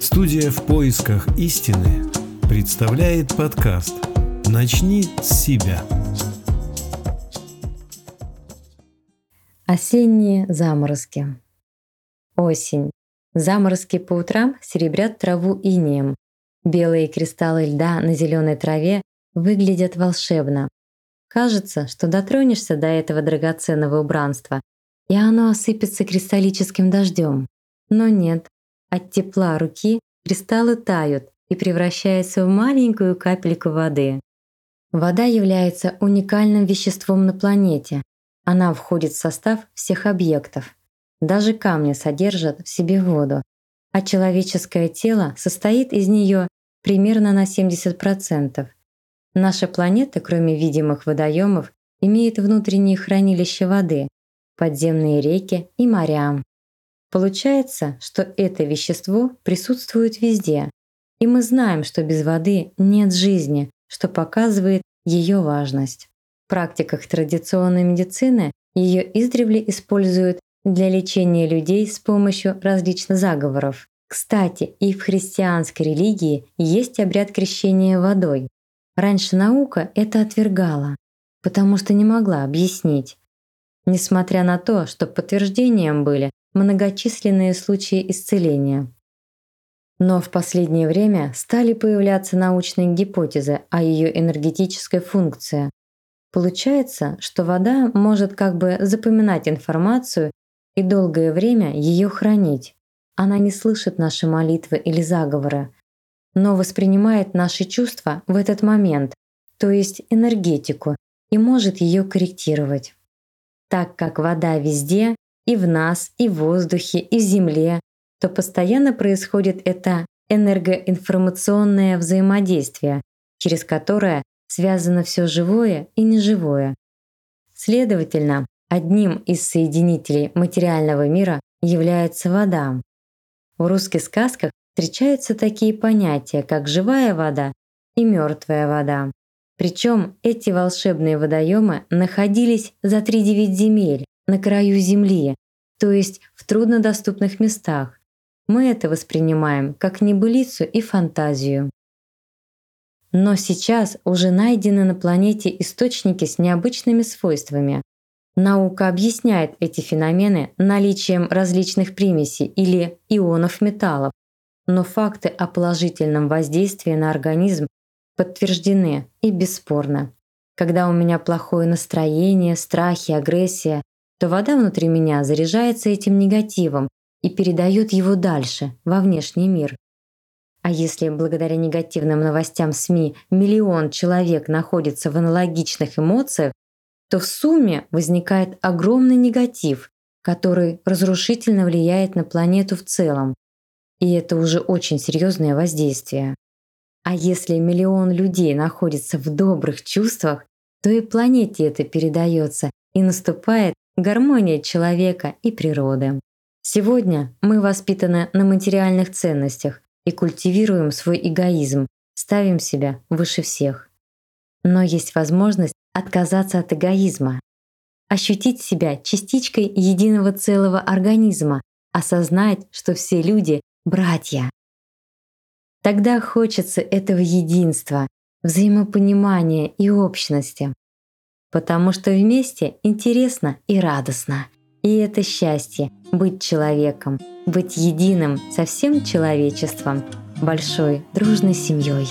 Студия в поисках истины представляет подкаст «Начни с себя». Осенние заморозки. Осень. Заморозки по утрам серебрят траву инеем. Белые кристаллы льда на зеленой траве выглядят волшебно. Кажется, что дотронешься до этого драгоценного убранства, и оно осыпется кристаллическим дождем. Но нет, от тепла руки кристаллы тают и превращаются в маленькую капельку воды. Вода является уникальным веществом на планете. Она входит в состав всех объектов. Даже камни содержат в себе воду, а человеческое тело состоит из нее примерно на 70%. Наша планета, кроме видимых водоемов, имеет внутренние хранилища воды, подземные реки и моря. Получается, что это вещество присутствует везде, и мы знаем, что без воды нет жизни, что показывает ее важность. В практиках традиционной медицины ее издревле используют для лечения людей с помощью различных заговоров. Кстати, и в христианской религии есть обряд крещения водой. Раньше наука это отвергала, потому что не могла объяснить. Несмотря на то, что подтверждением были многочисленные случаи исцеления. Но в последнее время стали появляться научные гипотезы о ее энергетической функции. Получается, что вода может как бы запоминать информацию и долгое время ее хранить. Она не слышит наши молитвы или заговоры, но воспринимает наши чувства в этот момент, то есть энергетику, и может ее корректировать. Так как вода везде, и в нас, и в воздухе, и в земле, то постоянно происходит это энергоинформационное взаимодействие, через которое связано все живое и неживое. Следовательно, одним из соединителей материального мира является вода. В русских сказках встречаются такие понятия, как живая вода и мертвая вода. Причем эти волшебные водоемы находились за тридевять земель, на краю земли, то есть в труднодоступных местах. Мы это воспринимаем как небылицу и фантазию. Но сейчас уже найдены на планете источники с необычными свойствами. Наука объясняет эти феномены наличием различных примесей или ионов металлов, но факты о положительном воздействии на организм подтверждены и бесспорно. Когда у меня плохое настроение, страхи, агрессия, то вода внутри меня заряжается этим негативом и передает его дальше, во внешний мир. А если благодаря негативным новостям СМИ миллион человек находится в аналогичных эмоциях, то в сумме возникает огромный негатив, который разрушительно влияет на планету в целом. И это уже очень серьезное воздействие. А если миллион людей находится в добрых чувствах, то и планете это передается, и наступает гармония человека и природы. Сегодня мы воспитаны на материальных ценностях и культивируем свой эгоизм, ставим себя выше всех. Но есть возможность отказаться от эгоизма, ощутить себя частичкой единого целого организма, осознать, что все люди — братья. Тогда хочется этого единства, взаимопонимания и общности потому что вместе интересно и радостно. И это счастье — быть человеком, быть единым со всем человечеством, большой дружной семьей.